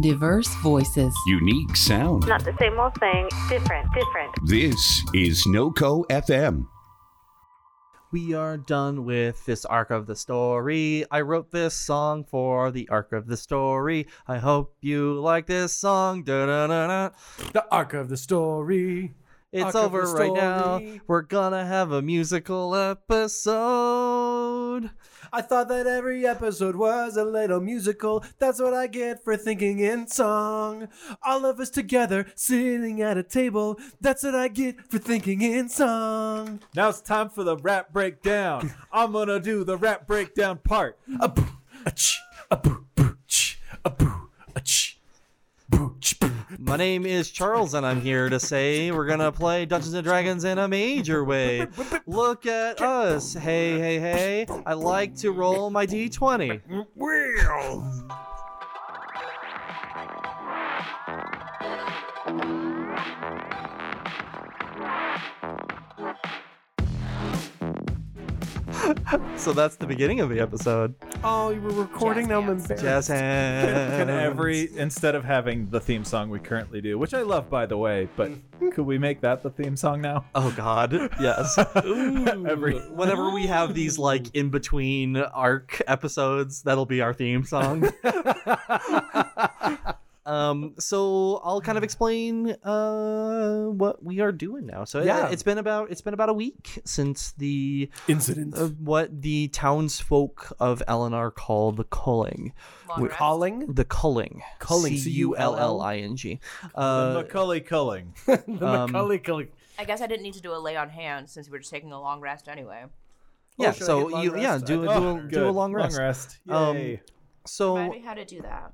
Diverse voices. Unique sound. Not the same old thing, different, different. This is NoCo FM. We are done with this arc of the story. I wrote this song for the arc of the story. I hope you like this song. Da-da-da-da. The arc of the story. It's Arc over the right now. We're gonna have a musical episode. I thought that every episode was a little musical. That's what I get for thinking in song. All of us together sitting at a table. That's what I get for thinking in song. Now it's time for the rap breakdown. I'm gonna do the rap breakdown part. A boo, a ch, a boo, boo, ch, a boo, a ch, boo, ch, boo. My name is Charles, and I'm here to say we're gonna play Dungeons and Dragons in a major way. Look at us. Hey, hey, hey. I like to roll my d20. So that's the beginning of the episode. Oh, you were recording now. I'm embarrassed. Jazz hands. Can every instead of having the theme song we currently do, which I love by the way, but mm. could we make that the theme song now? Oh God, yes. Every Whenever we have these like in between arc episodes, that'll be our theme song. um, so I'll kind of explain uh what we are doing now. So Yeah. yeah, it's been about it's been about a week since the Incident. uh, what the townsfolk of Eleanor call the culling. Long rest. Calling The culling. Culling, C U L L I N G. Uh, Macaulay Culling. the um, Macaulay Culling. I guess I didn't need to do a lay on hands since we were just taking a long rest anyway. yeah. should I so hit long you yeah rest? do I- do a, Oh, do a long rest. Long rest. Um, So Remind me how to do that.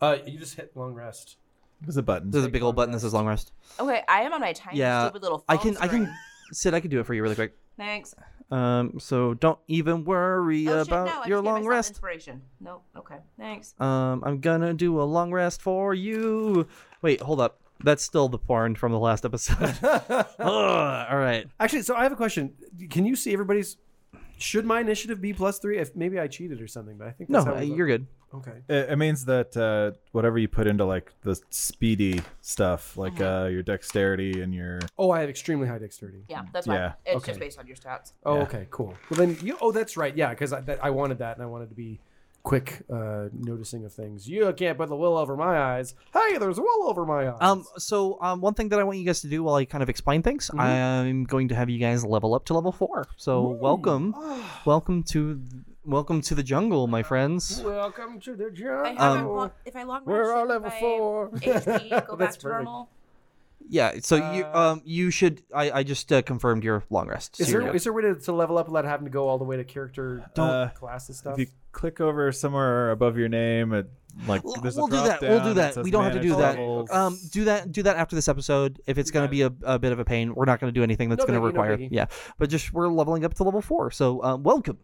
Uh, you just hit long rest. There's a button. there's a big old button that says long rest. Okay, I am on my tiny Yeah, stupid little phone I can I screen. can Sid, I can do it for you really quick. Thanks. Um, so don't even worry Oh, shit, about no, I your just gave long myself rest. Inspiration. Nope. Okay. Thanks. Um, I'm gonna do a long rest for you. Wait, hold up. That's still the porn from the last episode. Ugh, all right. Actually, so I have a question. Can you see everybody's? Should my initiative be plus three? If maybe I cheated or something, but I think No, how uh, we you're good. Okay. It, it means that uh, whatever you put into like the speedy stuff, like uh, your dexterity and your Oh, I have extremely high dexterity. Yeah, that's fine. Yeah, It's okay. just based on your stats. Oh, Yeah. okay, cool. Well, then you. Oh, that's right. Yeah, because I, that, I wanted that, and I wanted to be quick uh, noticing of things. You can't put the wool over my eyes. Hey, there's a wool over my eyes. Um, so um, one thing that I want you guys to do while I kind of explain things, Mm-hmm. I'm going to have you guys level up to level four. So welcome, welcome to welcome to the jungle, my friends. Welcome to the If I, jungle. haven't lo- if I long We're all level four. HP go back That's to perfect. normal. Yeah. So you Uh, um you should I I just uh, confirmed your long rest. Is So you're there good. is there a way to, to level up without having to go all the way to character Uh, class and stuff? If you click over somewhere above your name, it, like We'll there's a we'll do that. We'll down do that. says We don't have to do manage that. levels. Um, do that. Do that after this episode. If it's going to be a, a bit of a pain, we're not going to do anything that's No going to biggie, no require. biggie. yeah, but just we're leveling up to level four. So um, welcome.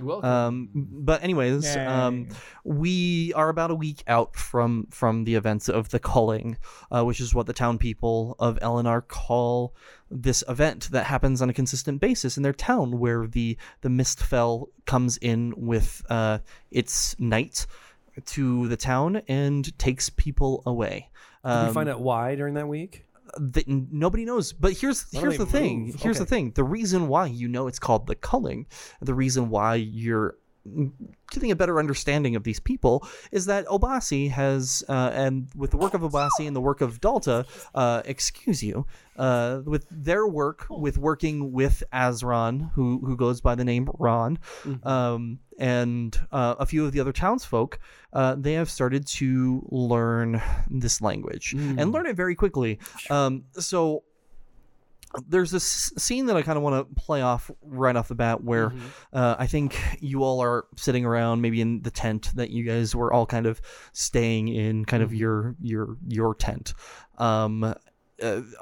Welcome. Um, but anyways, um, we are about a week out from from the events of the culling, uh, which is what the town people of Eleanor call this event that happens on a consistent basis in their town, where the the Mistfell comes in with uh, its knight to the town and takes people away. Did Um, we find out why during that week? That nobody knows. But here's here's the thing. move? Here's the thing. The reason why you know it's called the culling, the reason why you're getting a better understanding of these people is that Obasi has, uh, and with the work of Obasi and the work of Dalta, uh, excuse you, uh, with their work with working with Azron, who who goes by the name Ron, um, and uh, a few of the other townsfolk, uh, they have started to learn this language and learn it very quickly. Um, so there's this scene that I kind of want to play off right off the bat where uh, I think you all are sitting around maybe in the tent that you guys were all kind of staying in kind of your your your tent um uh,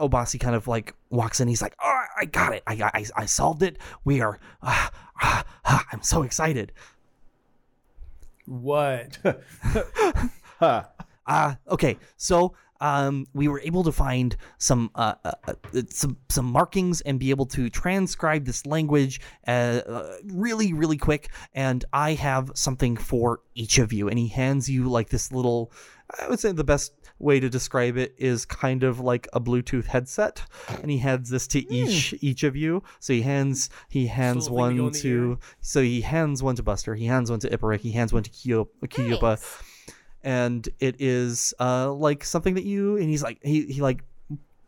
Obasi kind of like walks in he's like oh I got it I I, I solved it we are ah, ah, ah, I'm so excited What? Huh. Ah, okay. So um, we were able to find some uh, uh, uh, some some markings and be able to transcribe this language uh, uh, really really quick. And I have something for each of you. And he hands you like this little. I would say the best way to describe it is kind of like a Bluetooth headset, and he hands this to each each of you. So he hands he hands to one to so he hands one to Buster, he hands one to Iperic, he hands one to Kyo- Kyopa, and it is uh like something that you and he's like he he like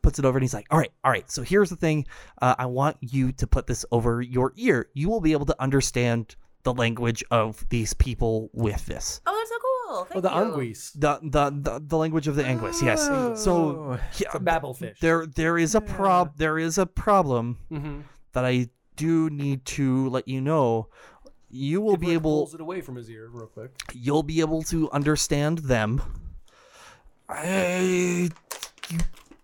puts it over and he's like all right all right so here's the thing uh, i want you to put this over your ear you will be able to understand the language of these people with this Oh, that's so cool. Thank Oh, the you. Anguis. the the the, the language of the anguis yes so yeah, Babblefish. there there is a prob there is a problem mm-hmm. that i do need to let you know you will be able pulls it away from his ear real quick. you'll be able to understand them. I, you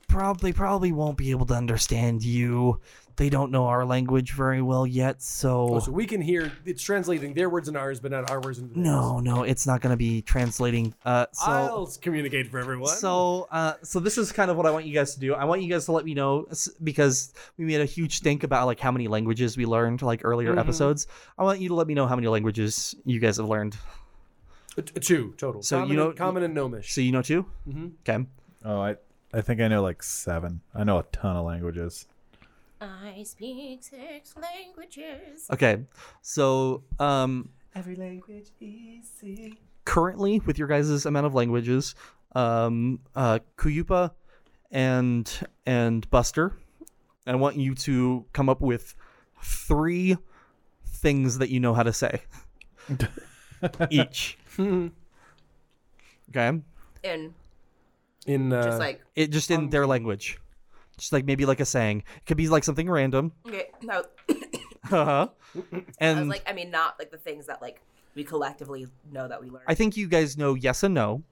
probably probably won't be able to understand you. They don't know our language very well yet, so, Oh, so we can hear it's translating their words and ours, but not our words and theirs. no, no, it's not going to be translating. Uh, so. I'll communicate for everyone. So, uh, so this is kind of what I want you guys to do. I want you guys to let me know because we made a huge think about like how many languages we learned like earlier Mm-hmm. episodes. I want you to let me know how many languages you guys have learned. Uh, two total. So common you know- common and gnomish. So you know 2 Mhm. Okay. Oh, I I think I know like seven. I know a ton of languages. I speak six languages. Okay. So, um, Every language is easy. currently with your guys' amount of languages, um, uh, Kuyupa and and Buster, I want you to come up with three things that you know how to say each. okay, And In uh, just like, it just in their language, just like maybe like a saying. It could be like something random. okay, no, Uh-huh. I was and like, I mean, not like the things that like we collectively know that we learn. I think you guys know yes and no,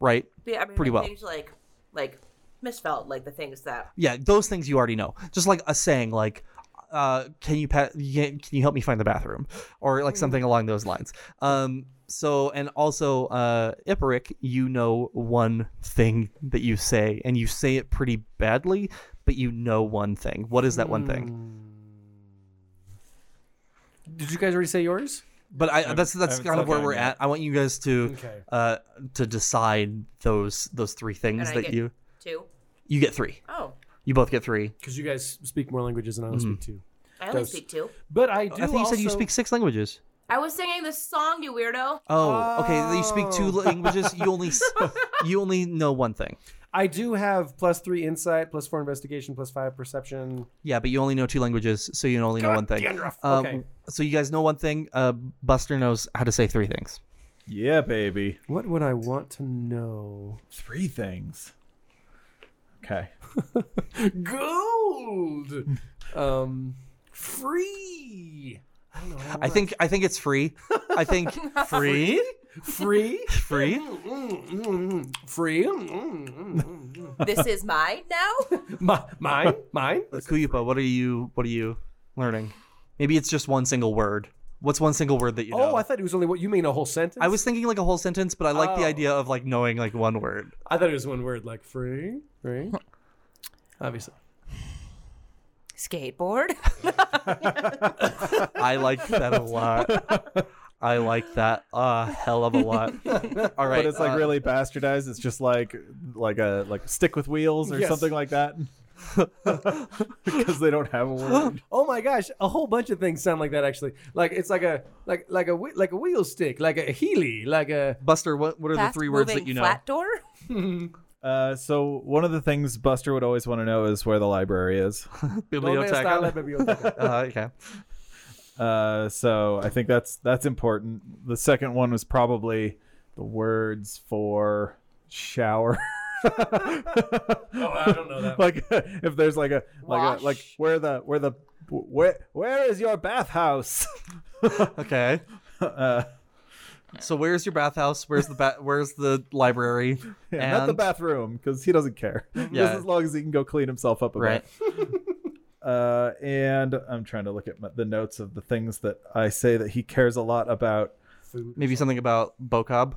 right? Yeah, I mean, pretty like, well. Things like, like Mistfell, like the things that. Yeah, those things you already know. Just like a saying, like, uh, "Can you pa- can can you help me find the bathroom?" or like something along those lines. Um, so and also, uh, Iperic, you know one thing that you say, and you say it pretty badly, but you know one thing. What is that one thing? Did you guys already say yours? But I, that's that's haven't kind of where we're yet. at. I want you guys to Okay. uh to decide those those three things And I that get you two. you get three. Oh, You both get three. Because you guys speak more languages than I only speak two. I only Does- speak two. But I do. I think you said you also- speak six languages. I was singing this song, you weirdo. Oh, okay. You speak two languages. You only you only know one thing. I do have plus three insight, plus four investigation, plus five perception. Yeah, but you only know two languages, so you only know one thing. Dandruff. Um, Okay. So you guys know one thing. Uh, Buster knows how to say three things. Yeah, baby. What would I want to know? Three things. Okay. Gold. um, free. I don't know. how I think I think it's free. I think free, free. free. Free. Mm, mm, mm. this is mine now. My, mine. Mine. Kuyupa, what are you what are you learning? Maybe it's just one single word. What's one single word that you know? Oh, I thought it was only what you mean a whole sentence. I was thinking like a whole sentence, but I like the Oh. idea of like knowing like one word. I thought it was one word, like free. Free. Obviously. Skateboard. I like that a lot. I like that a hell of a lot. All right, But it's like uh, really bastardized. It's just like like a like stick with wheels or Yes. something like that. because they don't have a word. Oh my gosh, a whole bunch of things sound like that actually. Like it's like a like like a like a wheel stick, like a healy, like a Buster. What what are the three words that you know? Flat door. Uh, so one of the things Buster would always want to know is where the library is. Donde está la Biblioteca. biblioteca? Uh, okay. Uh, so I think that's that's important. The second one was probably the words for shower. oh, I don't know that. like if there's like a like a like where the where the where where is your bathhouse? Okay. uh, So where's your bathhouse? Where's the ba- Where's the library? yeah, not the bathroom because he doesn't care. Yeah. Just as long as he can go clean himself up a Right. bit. Uh, and I'm trying to look at my, the notes of the things that I say that he cares a lot about. Food. Maybe something about Boccob.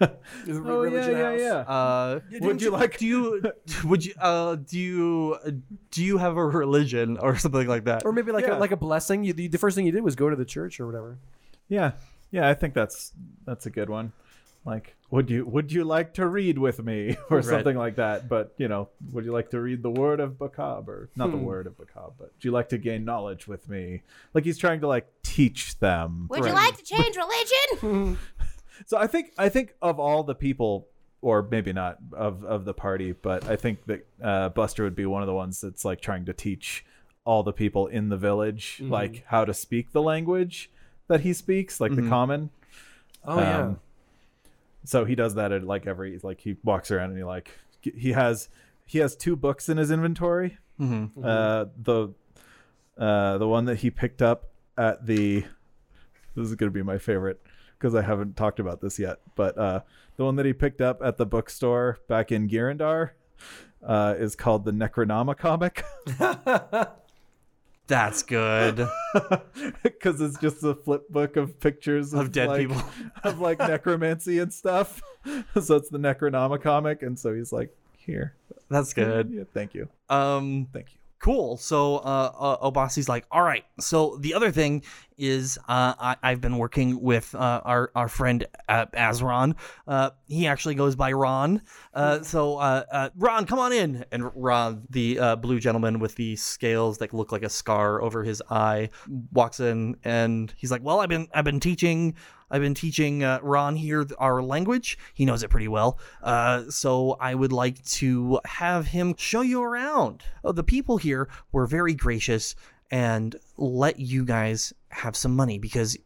oh yeah, religion yeah, house. yeah. Uh, Would you like? do you would you uh do you do you have a religion or something like that? Or maybe like Yeah. a, like a blessing. You, the, the first thing you did was go to the church or whatever. Yeah, yeah. I think that's that's a good one. Like, would you would you like to read with me or Right. something like that? But you know, would you like to read the word of Boccob or not Hmm. the word of Boccob, but would you like to gain knowledge with me? Like he's trying to like teach them. Would you like to change religion? So I think I think of all the people, or maybe not of of the party, but I think that uh, Buster would be one of the ones that's like trying to teach all the people in the village like how to speak the language that he speaks, like the common. Oh yeah. Um, So he does that at like every like he walks around and he like he has he has two books in his inventory. Mm-hmm. Uh, the uh, the one that he picked up at the this is gonna be my favorite because I haven't talked about this yet. But uh, the one that he picked up at the bookstore back in Girindar uh, is called the Necronomicomic That's good. because it's just a flip book of pictures of, Of dead like, people. of like necromancy and stuff. so it's the Necronomicomic, and so he's like, "Here, That's good. Yeah, thank you, Um, thank you." cool. So uh, uh, Obasi's like, all right. So the other thing is, uh, I, I've been working with uh, our our friend uh, Azron. Uh, he actually goes by Ron. Uh, so uh, uh, Ron, come on in. And Ron, the uh, blue gentleman with the scales that look like a scar over his eye, walks in and he's like, well, I've been I've been teaching. I've been teaching uh, Ron here our language. He knows it pretty well. Uh, so I would like to have him show you around. Oh, the people here were very gracious and let you guys have some money because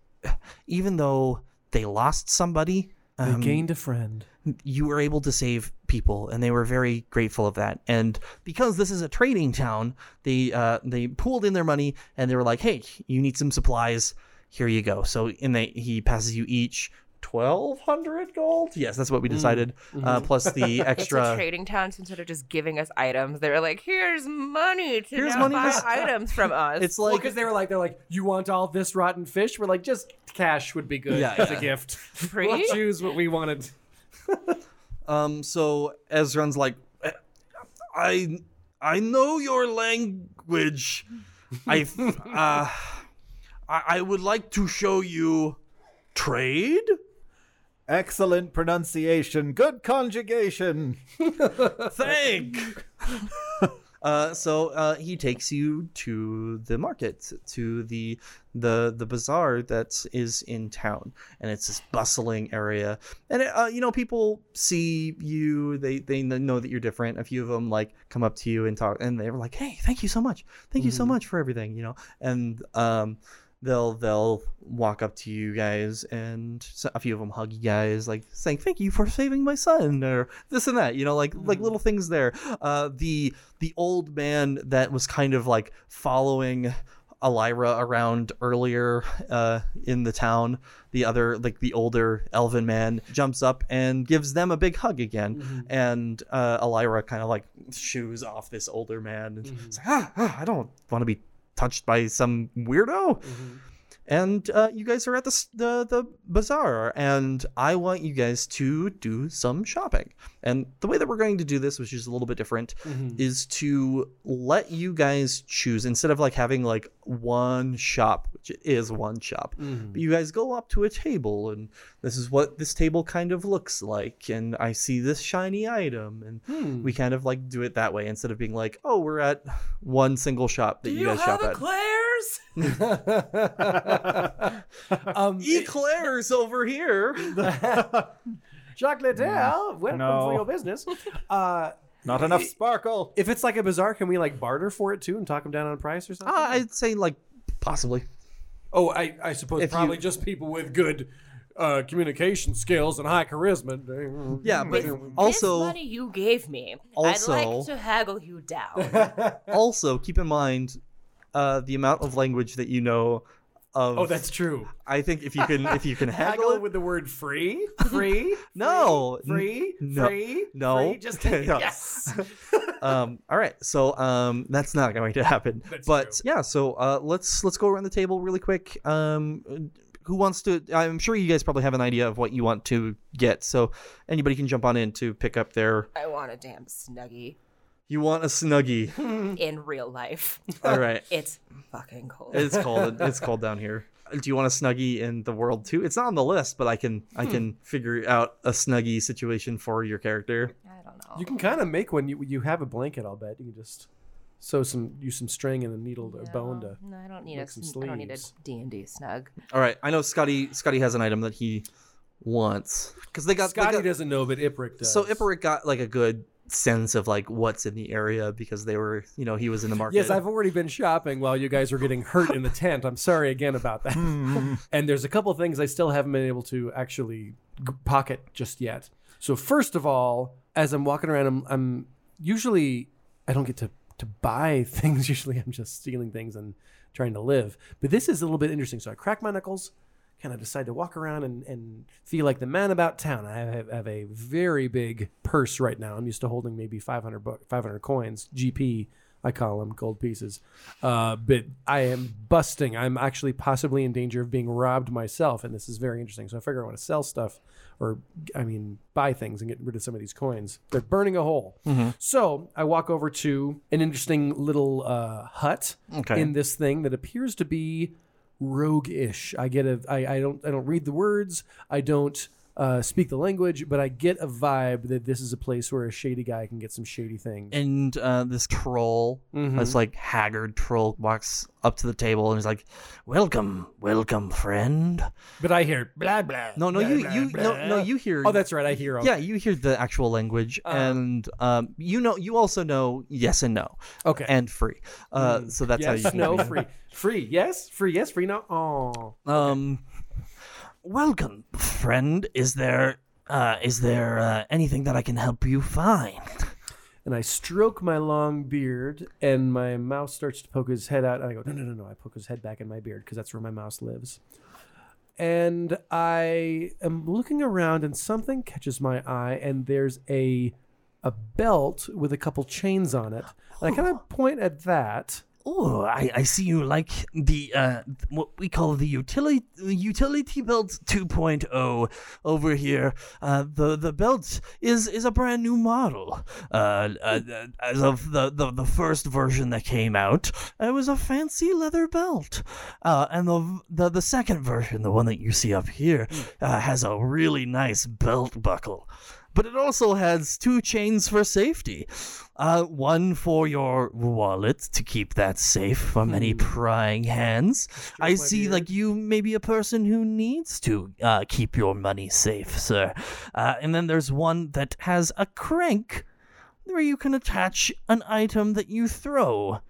even though they lost somebody, They um, gained a friend. you were able to save people and they were very grateful of that. And because this is a trading town they uh, they pooled in their money and they were like hey you need some supplies. Here you go. So and they he passes you each 1200 gold yes that's what we decided uh, plus the It's a extra trading towns instead of just giving us items, they were like, "Here's money to Here's money buy to- items from us." it's like because they were like, they're like, you want all this rotten fish? We're like, just cash would be good Yeah, as yeah. a gift. Free? We'll choose what we wanted. Um, so Azron's like, "Eh, I, I know your language. I, uh, I, I would like to show you trade. Excellent pronunciation, good conjugation. Thank. Uh, so uh, he takes you to the market, to the the the bazaar that is in town, and it's this bustling area. And uh, you know, people see you; they they know that you're different. A few of them like come up to you and talk, and they were like, "Hey, thank you so much, thank you so much for everything," you know. And um, they'll they'll walk up to you guys, and a few of them hug you guys, like saying, "Thank you for saving my son," or this and that, you know, like like little things there. Uh, the the old man that was kind of like following Elira around earlier uh, in the town, the other like the older elven man jumps up and gives them a big hug again, and uh, Elira kind of like shoos off this older man. And it's like, ah, ah, I don't want to be touched by some weirdo. And uh, you guys are at the, the the bazaar, and I want you guys to do some shopping. And the way that we're going to do this, which is a little bit different, mm-hmm. is to let you guys choose instead of like having like one shop, which it is one shop. Mm-hmm. But you guys go up to a table, and this is what this table kind of looks like, and I see this shiny item, and hmm. we kind of like do it that way instead of being like, oh, we're at one single shop that you, guys shop at. Eclairs? Um, Eclairs over here. Chocolataire, welcome No. for your business. Uh, Not enough sparkle. if it's like a bazaar, can we like barter for it too and talk them down on price or something? Uh, I'd say like possibly. oh, I, I suppose if probably you- just people with good uh, communication skills and high charisma. Yeah, but With also this money you gave me, Also- I'd like to haggle you down. also keep in mind uh, the amount of language that you know of. Oh, that's true. I think if you can if you can haggle Haggle it, with the word free, free, No, free, n- no, free, no. free. Just Yeah. yes. um all right so um that's not going to happen That's but true. yeah so uh let's let's go around the table really quick um who wants to? I'm sure you guys probably have an idea of what you want to get. So anybody can jump on in to pick up their. I want a damn snuggie You want a snuggie? in real life. All right. It's fucking cold. It's cold. It's cold down here. Do you want a snuggie in the world too? It's not on the list, but I can I hmm. can figure out a snuggie situation for your character. I don't know. You can kind of make one. You you have a blanket. I'll bet you can just sew some use some string and a needle or bone to. No, I don't need a. some sn- I don't need a sleeves. D and D snug. All right. I know Scotty Scotty has an item that he wants because they got they Scotty got- doesn't know, but Iperic does. So Iperic got like a good sense of like what's in the area because they were you know he was in the market. Yes, I've already been shopping while you guys were getting hurt in the tent. I'm sorry again about that. and there's a couple things I still haven't been able to actually pocket just yet. So first of all, as I'm walking around, I'm, I'm usually I don't get to to buy things. Usually, I'm just stealing things and trying to live. But this is a little bit interesting. So I crack my knuckles. Kind of decide to walk around and, and feel like the man about town. I have, have a very big purse right now. I'm used to holding maybe 500 bu- 500 coins, GP, I call them gold pieces. Uh, but I am busting. I'm actually possibly in danger of being robbed myself, and this is very interesting. So I figure I want to sell stuff, or I mean, buy things and get rid of some of these coins. They're burning a hole. So I walk over to an interesting little uh, hut Okay. in this thing that appears to be rogue-ish. I get a. I, I don't. I don't read the words. I don't. Uh, speak the language, but I get a vibe that this is a place where a shady guy can get some shady things. and uh, this troll, this like haggard troll, walks up to the table and he's like, "Welcome, welcome, friend." But I hear blah blah. No, no, blah, you blah, you no blah. no you hear. Oh, that's right. I hear. all yeah, you hear the actual language, and um, you know, you also know yes and no, Okay. and free. Uh, so that's how you can no, free, free. Yes, free. Yes, free. No. Oh. Um, welcome, friend. Is there uh, is there uh, anything that I can help you find? And I stroke my long beard, and my mouse starts to poke his head out. And I go, no, no, no, no. I poke his head back in my beard because that's where my mouse lives. And I am looking around, and something catches my eye, and there's a a belt with a couple chains on it. And I kind of point at that. Oh, I, I see you like the uh what we call the utility utility belt 2.0 over here. Uh, the the belt is is a brand new model. Uh, uh as of the, the the first version that came out, it was a fancy leather belt. Uh, and the the the second version, the one that you see up here, uh, has a really nice belt buckle but it also has two chains for safety. Uh, one for your wallet to keep that safe from any prying hands. I see, like you may be a person who needs to uh, keep your money safe, sir. Uh, and then there's one that has a crank where you can attach an item that you throw.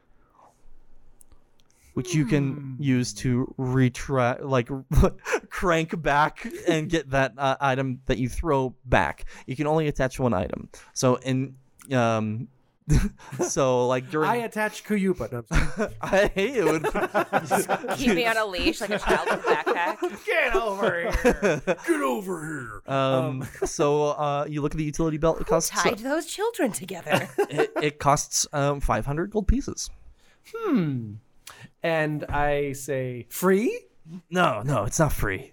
Which you can use to retract, like crank back and get that uh, item that you throw back. You can only attach one item. So in um, so like during I attach Kuyupa. No, I'm sorry. I hate it would Keep me on a leash like a child with a backpack. Get over here. Get over here. um, so uh you look at the utility belt it costs Tied those children together. it, it costs um 500 gold pieces And I say, free? no no it's not free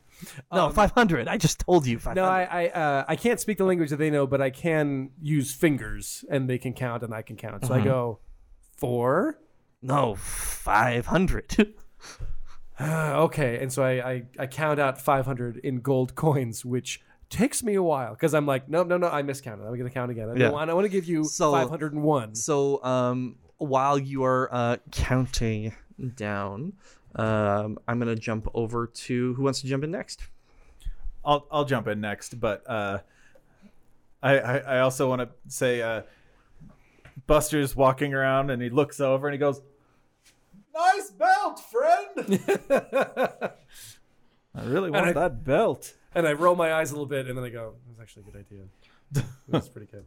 no 500 i just told you 500 No, I I, uh, I can't speak the language that they know, but I can use fingers, and they can count, and I can count. So I go four. no 500 okay, and so I, I I count out five hundred in gold coins, which takes me a while because I'm like, no, no, no, I miscounted. I'm gonna count again. I, Yeah. don't want, I want to give you So- five hundred and one. So, um, while you are uh, counting down, um, I'm gonna jump over to who wants to jump in next. I'll I'll jump in next, but uh, I, I I also want to say uh, Buster's walking around and he looks over and he goes, "Nice belt, friend." I really want I- that belt. And I roll my eyes a little bit, and then I go, "That was actually a good idea. That's pretty good."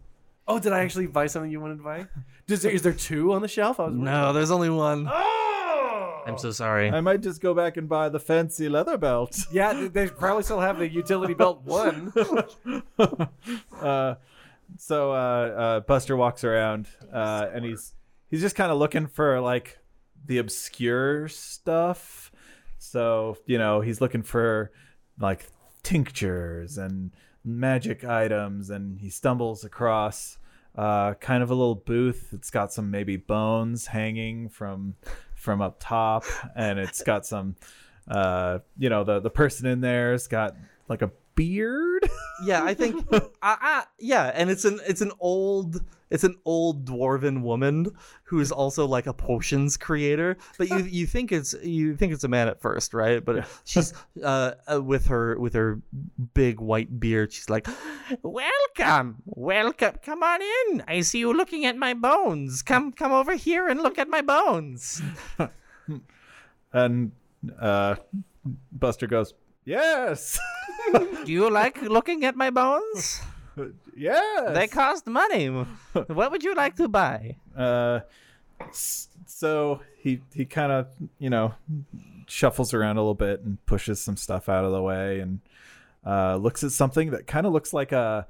Oh, did I actually buy something you wanted to buy? Does there, is there two on the shelf? I was No, there's only one. Oh! I'm so sorry. I might just go back and buy the fancy leather belt. Yeah, they- they probably still have the utility belt one. uh, so uh, uh, Buster walks around uh, and he's he's just kind of looking for like the obscure stuff. So, you know, he's looking for like tinctures and magic items, and he stumbles across uh, kind of a little booth. It's got some maybe bones hanging from from up top, and it's got some, uh, you know, the the person in there's got like a beard. Yeah, I think, uh, uh, yeah, and it's an it's an old it's an old dwarven woman who is also like a potions creator. But you you think it's you think it's a man at first, right? But she's uh, uh with her with her big white beard. She's like, "Welcome, welcome, come on in. I see you looking at my bones. Come come over here and look at my bones." And uh, Buster goes, "Yes, Do you like looking at my bones? Yes." They cost money. What would you like to buy? Uh, so he he kind of you know shuffles around a little bit and pushes some stuff out of the way and uh, looks at something that kind of looks like a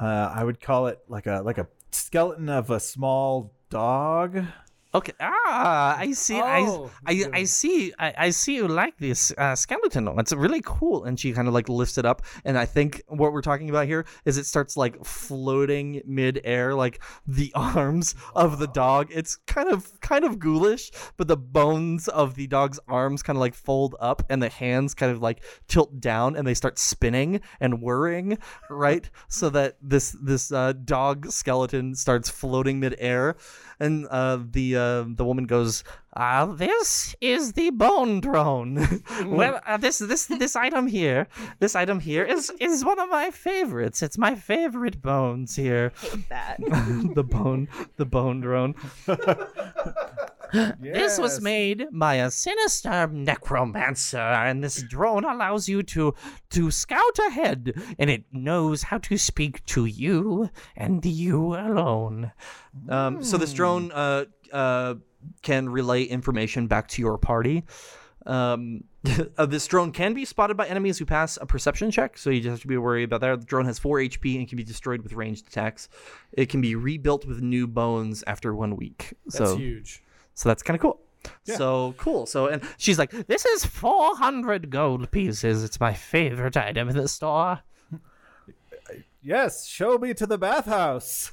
uh, I would call it like a like a skeleton of a small dog. Okay. Ah, I see. Oh, I, I, I see. I, I see. You like this uh, skeleton. It's really cool. And she kind of like lifts it up. And I think what we're talking about here is it starts like floating mid-air, like the arms of the dog. It's kind of kind of ghoulish, but the bones of the dog's arms kind of like fold up, and the hands kind of like tilt down, and they start spinning and whirring, right? so that this this uh, dog skeleton starts floating mid-air and uh, the uh, the woman goes, uh, "This is the bone drone. well, uh, this this this item here, this item here is is one of my favorites. It's my favorite bones here. Hate That. the bone, the bone drone. This was made by a sinister necromancer, and this drone allows you to to scout ahead, and it knows how to speak to you and you alone. Um, so this drone uh, uh, can relay information back to your party. Um, uh, this drone can be spotted by enemies who pass a perception check, so you just have to be worried about that. The drone has four HP and can be destroyed with ranged attacks. It can be rebuilt with new bones after one week. That's so huge. So that's kind of cool. Yeah. So cool. So and she's like, "This is 400 gold pieces. It's my favorite item in the store." Yes, show me to the bathhouse.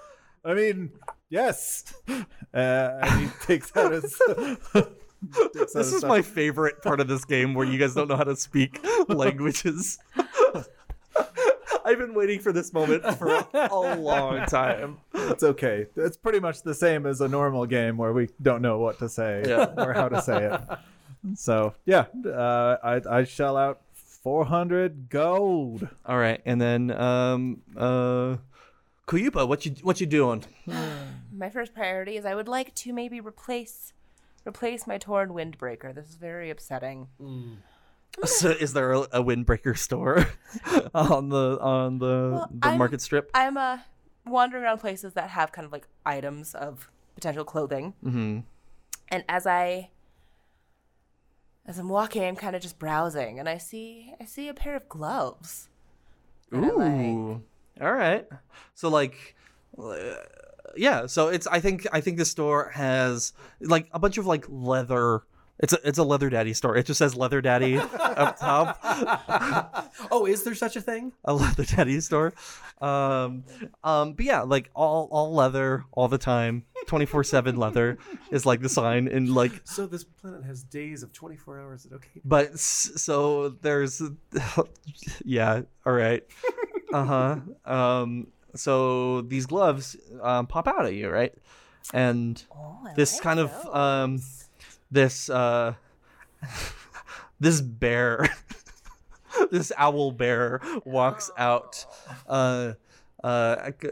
I mean, yes. Uh, and he takes out his. This his is stuff. my favorite part of this game where you guys don't know how to speak languages. I've been waiting for this moment for a long time. It's okay. It's pretty much the same as a normal game where we don't know what to say Yeah. or how to say it. So yeah, uh, I I shell out four hundred gold. All right, and then um uh Kuyupa, what you what you doing? My first priority is I would like to maybe replace replace my torn windbreaker. This is very upsetting. So is there a, a windbreaker store on the on the, Well, the I'm- market strip? I'm uh wandering around places that have kind of like items of potential clothing. mm-hmm. And as I as I'm walking, I'm kind of just browsing and I see I see a pair of gloves. I like. Ooh. All right. So like uh, yeah, so it's I think I think the store has like a bunch of like leather it's a it's a leather daddy store. It just says leather daddy up top. Oh, is there such a thing? A leather daddy store. Um um but yeah, like all all leather all the time. 24/7 leather is like the sign and like So this planet has days of 24 hours. Is it okay? but so there's yeah all right uh-huh um so these gloves um, pop out at you right and Oh, this like kind of um this uh this bear this owl bear walks out uh uh c-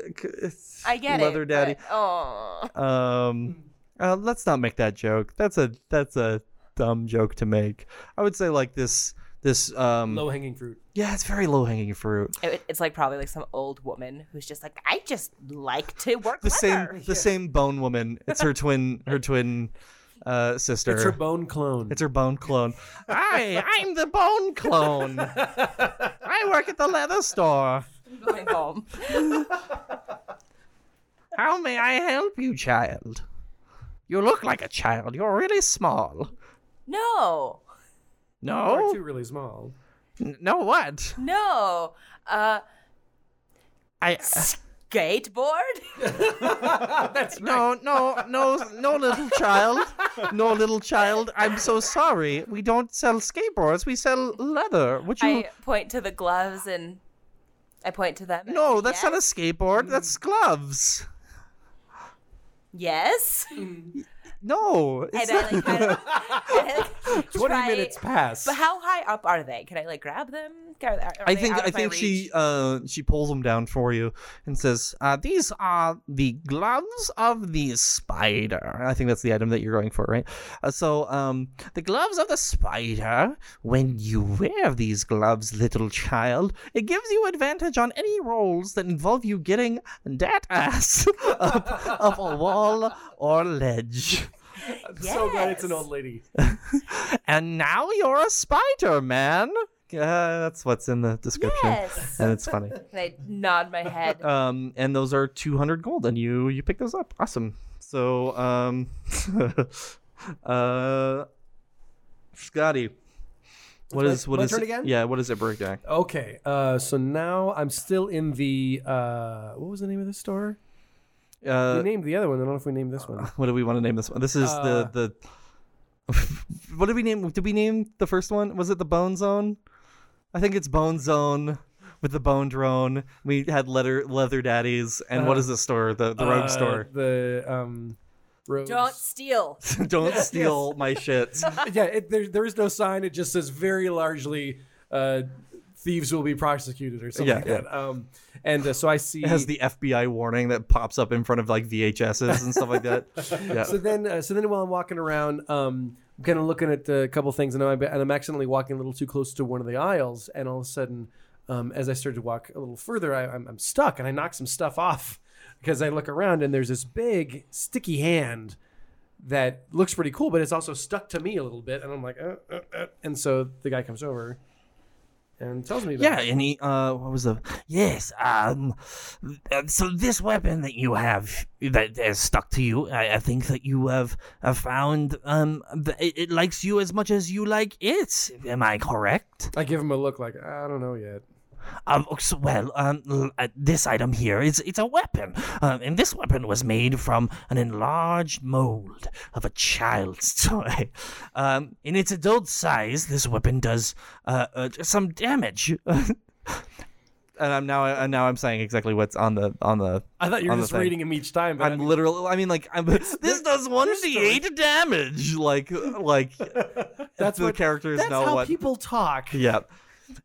c- I get leather it. daddy Oh. um, uh, let's not make that joke. That's a that's a dumb joke to make. I would say like this this um Low hanging fruit. yeah, it's very low hanging fruit. It, it's like probably like some old woman who's just like, I just like to work The leather." same the same bone woman. It's her twin her twin uh sister. It's her bone clone. It's her bone clone. Hi, I'm the bone clone. I work at the leather store. going home. How may I help you, child? You look like a child. You're really small. No. Or No, too really small. N- no, what? No. Uh, I skateboard? no, no, no, no, little child, no, little child. I'm so sorry. We don't sell skateboards. We sell leather. Would you? I point to the gloves and I point to them. no, I say, that's not a yes. skateboard. That's mm. gloves. Yes. Mm. No, And I like kind of. I, like, 20 try- minutes pass. But how high up are they? Can I like grab them? Are, are I think I think she uh she pulls them down for you and says, uh, "These are the gloves of the spider." I think that's the item that you're going for, right? Uh, so, um, the gloves of the spider. When you wear these gloves, little child, it gives you advantage on any rolls that involve you getting that ass up, up a wall or ledge. I'm so glad it's an old lady. And now you're a spider man. Uh, that's what's in the description, Yes. and it's funny. And I nod my head. um and those are 200 gold and you you pick those up awesome so um uh scotty what my- is my is it- again? yeah what is it breakdown Okay, uh, so now I'm still in the uh, what was the name of the store? We uh named the other one. I don't know if we named this one. what do we want to name this one this is Uh, the the what did we name did we name the first one was it the bone zone i think it's bone zone with the bone drone we had leather leather daddies and what Uh, is the store the the rogue Uh, store The um, rogues. Don't steal. don't steal my shit yeah, it, there, there is no sign. It just says very largely, uh, thieves will be prosecuted or something Yeah, like yeah. that. Um, and uh, so I see. It has the FBI warning that pops up in front of like VHSs and stuff like that. Yeah. so then, uh, so then while I'm walking around, um, I'm kind of looking at a couple things, and I'm, and I'm accidentally walking a little too close to one of the aisles, and all of a sudden, um, as I start to walk a little further, I, I'm, I'm stuck, and I knock some stuff off because I look around, and there's this big sticky hand that looks pretty cool, but it's also stuck to me a little bit, and I'm like, uh, uh, uh. and so the guy comes over and tells me, about Yeah, it. and he uh what was the Yes, um, uh, so this weapon that you have that has stuck to you, I, I think that you have, have found, um, it, it likes you as much as you like it. Am I correct? I give him a look like I don't know yet. Um, well, um, uh, this item here is it's a weapon, um, and this weapon was made from an enlarged mold of a child's toy. Um, in its adult size, this weapon does uh, uh some damage. and I'm now and now I'm saying exactly what's on the on the I thought you were just thing. reading him each time, but I I'm mean- literally I mean like I'm, this does 1d8 damage like like That's the what- characters that's know how what people talk. yeah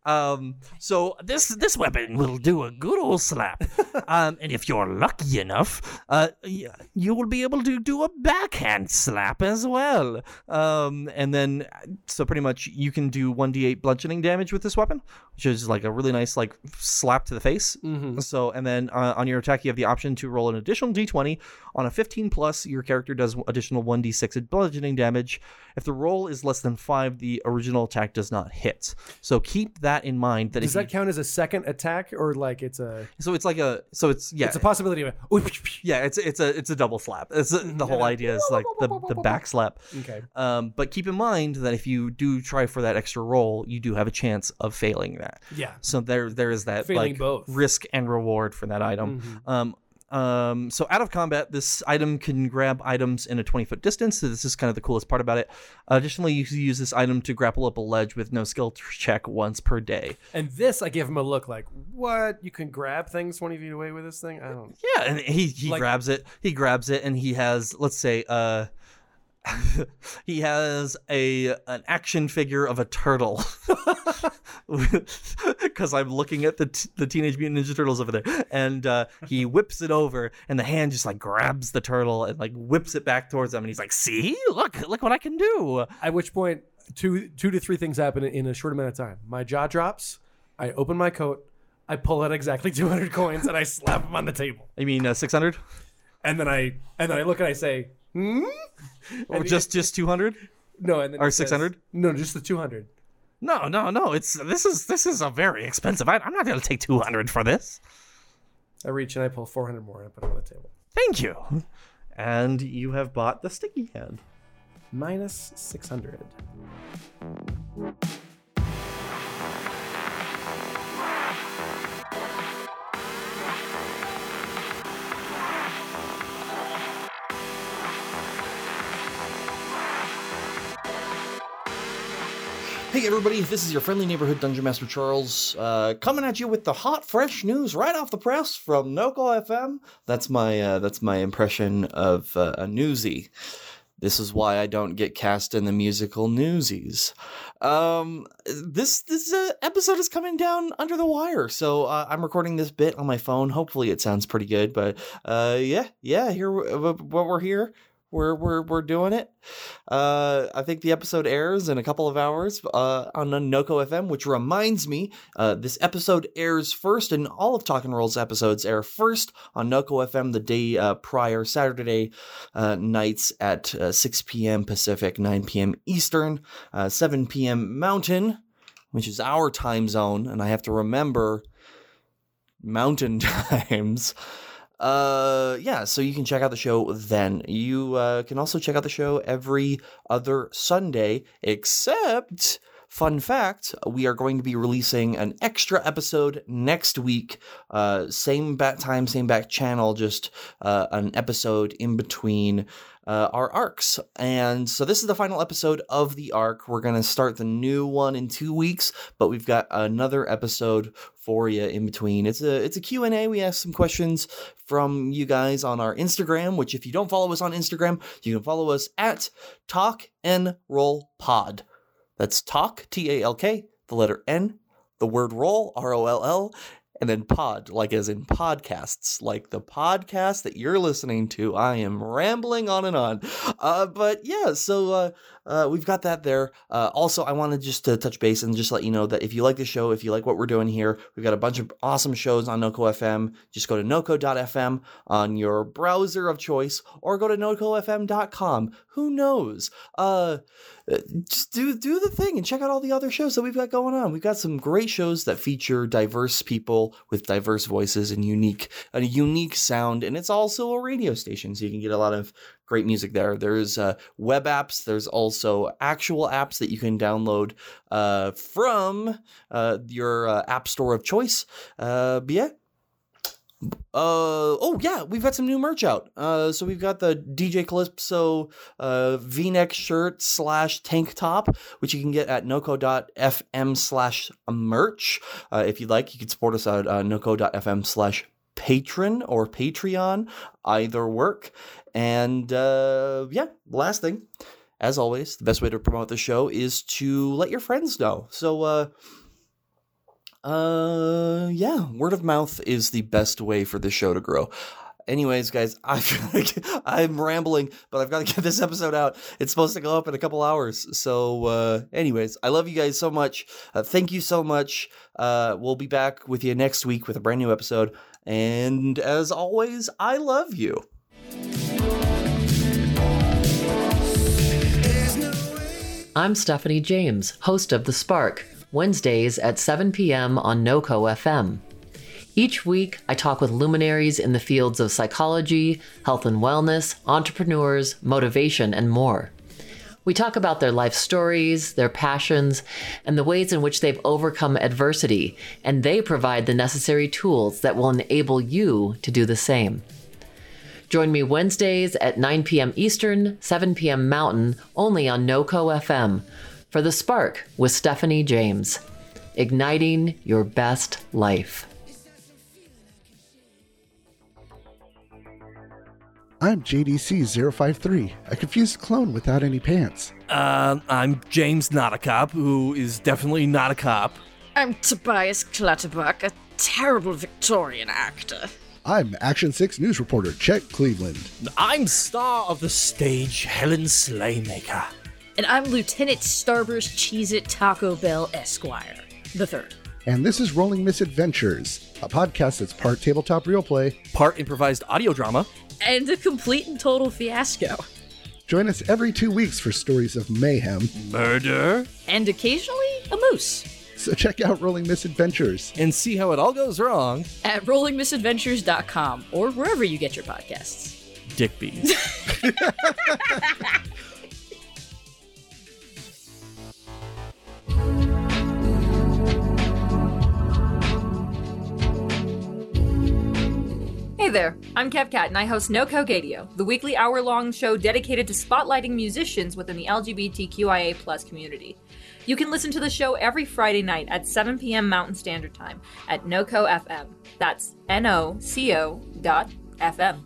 um so this this weapon will do a good old slap. um, and if you're lucky enough, uh, you will be able to do a backhand slap as well. Um, and then so pretty much you can do one d8 bludgeoning damage with this weapon, which is like a really nice like slap to the face. Mhm. So and then uh, on your attack you have the option to roll an additional d20. On a 15 plus, your character does additional 1d6 bludgeoning damage. If the roll is less than five, the original attack does not hit. So keep that in mind. That Does if that you, count as a second attack, or like it's a so it's like a so it's yeah it's a possibility of a yeah it's it's a it's a double slap. It's a, the whole idea is like the the back slap. okay. Um, but keep in mind that if you do try for that extra roll, you do have a chance of failing that. Yeah. So there there is that Failing like both. risk and reward for that item. Um, um, so out of combat, this item can grab items in a 20 foot distance. So this is kind of the coolest part about it. additionally, you can use this item to grapple up a ledge with no skill check once per day. And this, I give him a look like, what? You can grab things twenty feet away with this thing? I don't. Yeah, and he he Like- grabs it. He grabs it, and he has let's say uh. he has a an action figure of a turtle because I'm looking at the t- the Teenage Mutant Ninja Turtles over there, and uh, he whips it over, and the hand just like grabs the turtle and like whips it back towards him, and he's like, "See, look, look what I can do." At which point, two two to three things happen in a short amount of time. My jaw drops. I open my coat. I pull out exactly two hundred coins and I slap them on the table. I mean, uh, six hundred And then I and then I look and I say, hmm? or And just just two hundred? no, and then or he says- 600? No, just the two hundred. No, no, no. It's this is this is a very expensive item. I'm not going to take 200 for this. I reach and I pull four hundred more and I put them on the table. Thank you. And you have bought the sticky hand. minus 600. Hey everybody, this is your friendly neighborhood Dungeon Master Charles, uh, coming at you with the hot, fresh news right off the press from Noco FM. That's my uh, that's my impression of uh, a newsie. This is why I don't get cast in the musical Newsies. Um, this this uh, episode is coming down under the wire, so uh, I'm recording this bit on my phone. Hopefully, it sounds pretty good. But uh, yeah, yeah, here what we're here we're we're we're doing it. Uh, I think the episode airs in a couple of hours uh, on Noco FM, which reminds me, uh, this episode airs first, and all of Talk and Rolls episodes air first on Noco FM the day uh, prior, Saturday uh, nights at uh, 6 p.m. Pacific, 9 p.m. Eastern, uh, 7 p.m. Mountain, which is our time zone, and I have to remember mountain times uh yeah so you can check out the show then. You uh, can also check out the show every other sunday except fun fact we are going to be releasing an extra episode next week. Uh same bat time same back channel just uh, an episode in between uh, our arcs. And so this is the final episode of the arc. We're going to start the new one in two weeks, but we've got another episode for you in between. It's a it's a Q&A. We ask some questions from you guys on our Instagram, which if you don't follow us on Instagram, you can follow us at Talk and Roll Pod. That's Talk T A L K, the letter N, the word roll R O L L, and then pod, like as in podcasts, like the podcast that you're listening to. I am rambling on and on. Uh, but yeah, so uh, uh, we've got that there. Uh, also, I wanted just to touch base and just let you know that if you like the show, if you like what we're doing here, we've got a bunch of awesome shows on NoCo FM. Just go to noco.fm on your browser of choice or go to nocofm.com. Who knows? Uh, just do do the thing and check out all the other shows that we've got going on. We've got some great shows that feature diverse people with diverse voices and unique a unique sound, and it's also a radio station, so you can get a lot of great music there. There's uh, web apps. There's also actual apps that you can download uh, from uh, your uh, app store of choice. Uh, but yeah. Uh oh yeah, we've got some new merch out. Uh, so we've got the DJ Calypso uh V-neck shirt slash tank top, which you can get at noco.fm slash merch. Uh, if you'd like, you can support us at uh, noco.fm slash patron or Patreon, either work. And uh, yeah, last thing, as always, the best way to promote the show is to let your friends know. So, uh, uh, yeah, word of mouth is the best way for the show to grow. Anyways, guys, I I'm rambling, but I've got to get this episode out. It's supposed to go up in a couple hours. So, uh, anyways, I love you guys so much. Uh, thank you so much. Uh, we'll be back with you next week with a brand new episode. And as always, I love you. I'm Stephanie James, host of The Spark, Wednesdays at 7 p.m. on NoCo FM. Each week, I talk with luminaries in the fields of psychology, health and wellness, entrepreneurs, motivation, and more. We talk about their life stories, their passions, and the ways in which they've overcome adversity, and they provide the necessary tools that will enable you to do the same. Join me Wednesdays at 9 p.m. Eastern, 7 p.m. Mountain, only on NoCo FM for The Spark with Stephanie James. Igniting your best life. I'm JDC053, a confused clone without any pants. Uh, I'm James Not a Cop, who is definitely not a cop. I'm Tobias Clutterbuck, a terrible Victorian actor. I'm Action 6 news reporter Chet Cleveland. I'm star of the stage, Helen Slaymaker. And I'm Lieutenant Starburst Cheez It Taco Bell Esquire, the third. And this is Rolling Misadventures, a podcast that's part tabletop real play, part improvised audio drama, and a complete and total fiasco. Join us every two weeks for stories of mayhem, murder, and occasionally a moose. So check out Rolling Misadventures and see how it all goes wrong at rollingmisadventures.com or wherever you get your podcasts. Dick bees. Hey there, I'm Kev KevCat and I host No Cogadio, the weekly hour long show dedicated to spotlighting musicians within the LGBTQIA plus community. You can listen to the show every Friday night at 7 p.m. Mountain Standard Time at NoCo FM. That's N O C O dot FM.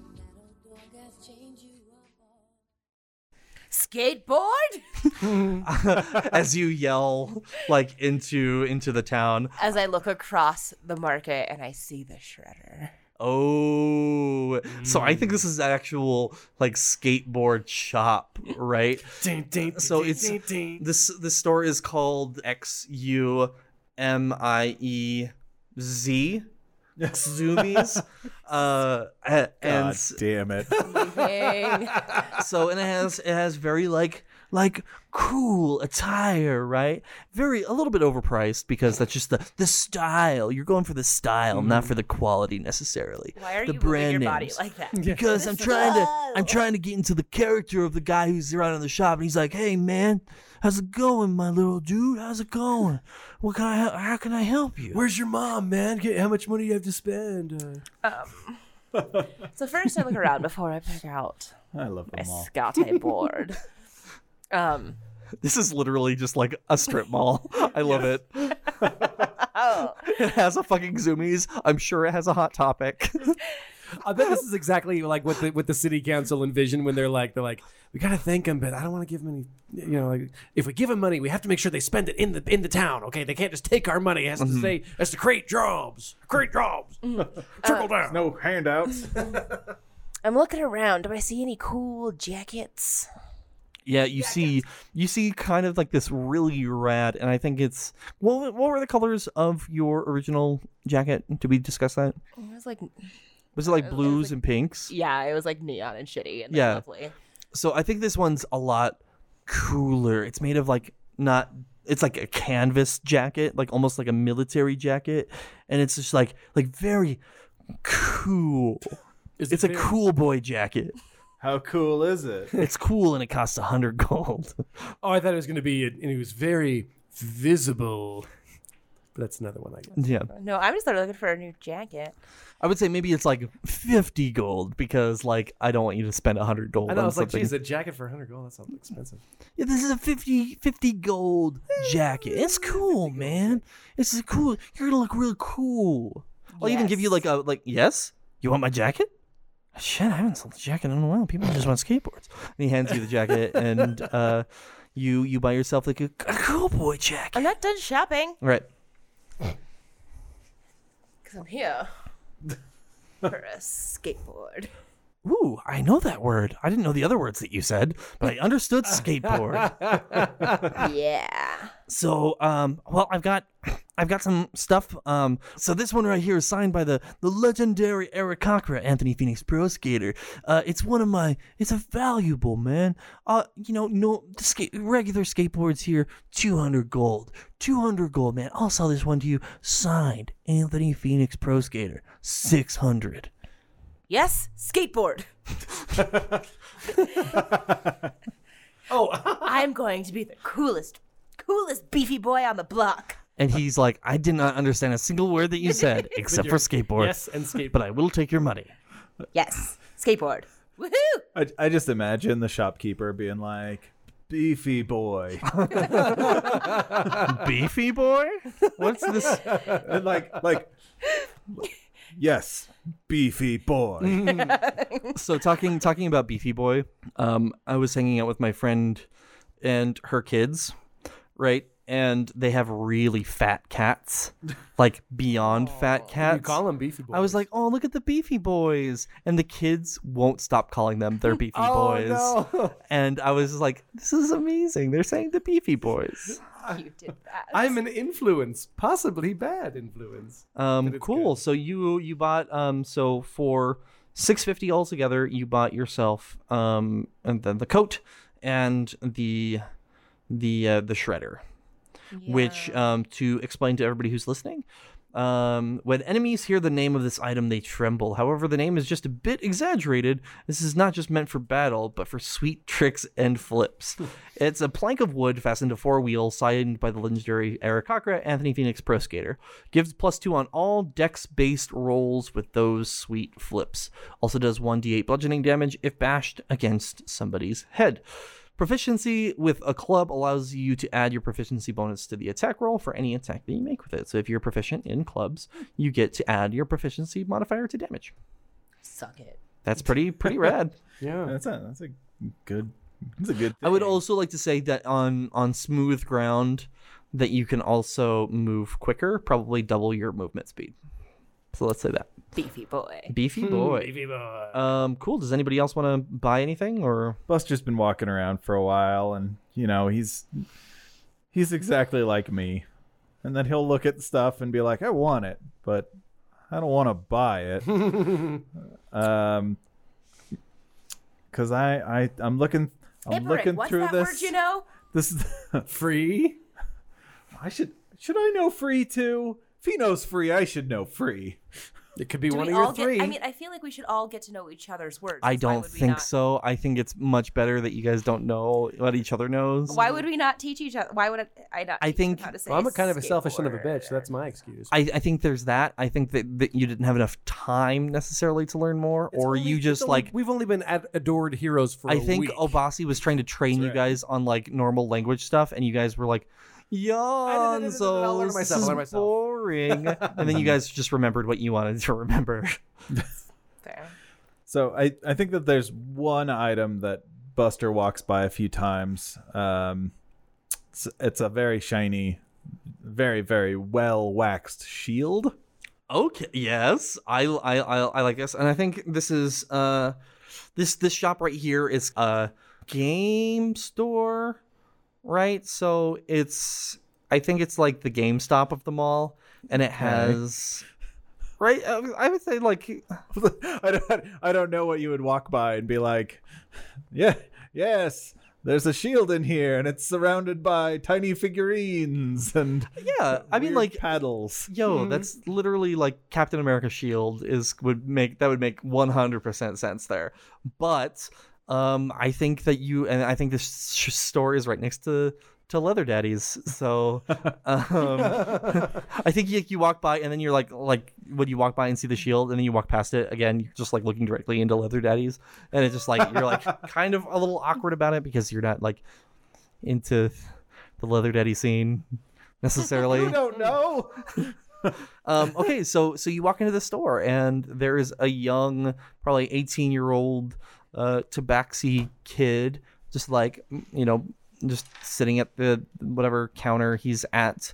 Skateboard? As you yell like into into the town. As I look across the market and I see the shredder. Oh, so I think this is actual like skateboard shop, right? Ding, ding, so ding, it's ding, ding. this the store is called X U M I E Z Zoomies. uh, and God damn it. So and it has it has very like like cool attire, right? Very a little bit overpriced because that's just the the style. You're going for the style, not for the quality necessarily. Why are the you moving brand your body names. like that? Because I'm trying to I'm trying to get into the character of the guy who's around in the shop and he's like, "Hey man, how's it going, my little dude? How's it going? What can I hel- how can I help you?" Where's your mom, man? Get- How much money do you have to spend? Uh, Um, so first I look around before I pick out I love my them all. skateboard. um, This is literally just like a strip mall. I love it. oh, It has a fucking zoomies. I'm sure it has a hot topic. I bet this is exactly like what the what the city council envisioned when they're like they're like we gotta thank them, but I don't want to give them any. You know, like if we give them money, we have to make sure they spend it in the in the town. Okay, they can't just take our money. It has to mm-hmm. say has to create jobs, create jobs, mm-hmm. trickle uh, down. No handouts. I'm looking around. Do I see any cool jackets? Yeah, you see, you see, kind of like this really rad, and I think it's what, what were the colors of your original jacket? Did we discuss that? Oh, it was like, Was it like It was blues and pinks? yeah, it was like neon and shitty and like, Yeah. lovely. So I think this one's a lot cooler. It's made of like not. It's like a canvas jacket, like almost like a military jacket, and it's just like like very cool. Is It's it a very- cool boy jacket. How cool is it? It's cool and it costs a hundred gold. Oh, I thought it was gonna be, and it was very visible. But that's another one I guess. yeah. No, I'm just looking for a new jacket. I would say maybe it's like 50 gold because like I don't want you to spend 100 gold I know. on It's like, something. geez, a jacket for 100 gold. That sounds expensive. yeah, this is a 50 50 gold jacket. It's cool, man. It's a cool. You're going to look real cool. I'll even give you like a like yes? You want my jacket? Shit, I haven't sold a jacket in a while. People just want skateboards. And he hands you the jacket and uh you you buy yourself like a, a cool boy jacket. I'm not done shopping Right. because I'm here for a skateboard. Ooh, I know that word. I didn't know the other words that you said, but I understood skateboard. yeah. So, um, well, I've got, I've got some stuff. Um, so this one right here is signed by the the legendary Eric Cochran, Anthony Phoenix Pro Skater. Uh, it's one of my, it's a valuable man. Uh, you know, no the skate, regular skateboards here, two hundred gold, two hundred gold, man. I'll sell this one to you, signed Anthony Phoenix Pro Skater, six hundred. Yes, skateboard. Oh, I'm going to be the coolest, coolest beefy boy on the block. And he's like, I did not understand a single word that you said except for skateboard. yes and skateboard. But I will take your money. Yes, skateboard. Woohoo! I, I just imagine the shopkeeper being like, beefy boy. Beefy boy? What's this? and like, like, yes, beefy boy. so talking talking about Beefy Boy, um, I was hanging out with my friend and her kids, right? And they have really fat cats, like beyond fat cats. you call them beefy boys. I was like, "Oh, look at the Beefy Boys," and the kids won't stop calling them their Beefy Oh, Boys. no. And I was like, "This is amazing! They're saying the Beefy Boys." You did that. I'm an influence, possibly bad influence. Um, But it's cool. So you you bought um so for six fifty altogether, you bought yourself um and then the coat and the the uh, the shredder, which um to explain to everybody who's listening, Um, when enemies hear the name of this item, they tremble. However, the name is just a bit exaggerated. This is not just meant for battle, but for sweet tricks and flips. it's a plank of wood fastened to four wheels, signed by the legendary Eric Cochran, Anthony Phoenix Pro Skater. Gives plus two on all dex based rolls with those sweet flips. Also does 1d8 bludgeoning damage if bashed against somebody's head. Proficiency with a club allows you to add your proficiency bonus to the attack roll for any attack that you make with it. So if you're proficient in clubs, you get to add your proficiency modifier to damage. Suck it. That's pretty pretty rad. Yeah. That's a that's a good that's a good I would also like to say that on on smooth ground that you can also move quicker, probably double your movement speed. So let's say that. Beefy boy. Beefy boy. Beefy boy. Um cool. Does anybody else want to buy anything or Buster's been walking around for a while and you know, he's he's exactly like me. And then he'll look at stuff and be like, I want it, but I don't want to buy it. um cuz I I I'm looking I'm Iperic, looking what's through that this word you know? This is free. I should should I know free too? If he knows free, I should know free. It could be Do one we of your all three. I mean, I feel like we should all get to know each other's words. I don't think not- so. I think it's much better that you guys don't know what each other knows. Why would we not teach each other? Why would I, I not? I teach think- how to say well, I'm a kind of a selfish son of a bitch. So that's my excuse. I, I think there's that. I think that, that you didn't have enough time necessarily to learn more, or Only- you just only- like. we've only been ad- adored heroes for. I a think week. Obasi was trying to train you guys on like normal language stuff, and you guys were like, I'll learn Yonzo, this myself, is learn myself." boring. and then you guys just remembered what you wanted to remember. Fair. So I, I think that there's one item that Buster walks by a few times. Um, it's, it's a very shiny, very very well waxed shield. Okay. Yes, I, I I I like this, and I think this is uh this this shop right here is a game store, right? So it's I think it's like the GameStop of the mall, and it has right. I would say like I don't I don't know what you would walk by and be like, yeah yes. There's a shield in here, and it's surrounded by tiny figurines and yeah. I mean like paddles. yo, hmm. that's literally like Captain America shield is would make that would make 100% sense there. But um I think that you and I think this sh- store is right next to to Leather Daddies. So um I think you, you walk by and then you're like like when you walk by and see the shield and then you walk past it again, you're just like looking directly into Leather Daddies and it's just like you're like kind of a little awkward about it because you're not like into the Leather Daddy scene necessarily. You don't know. um, okay, so so you walk into the store and there is a young, probably eighteen year old uh, tabaxi kid, just like you know, just sitting at the whatever counter he's at,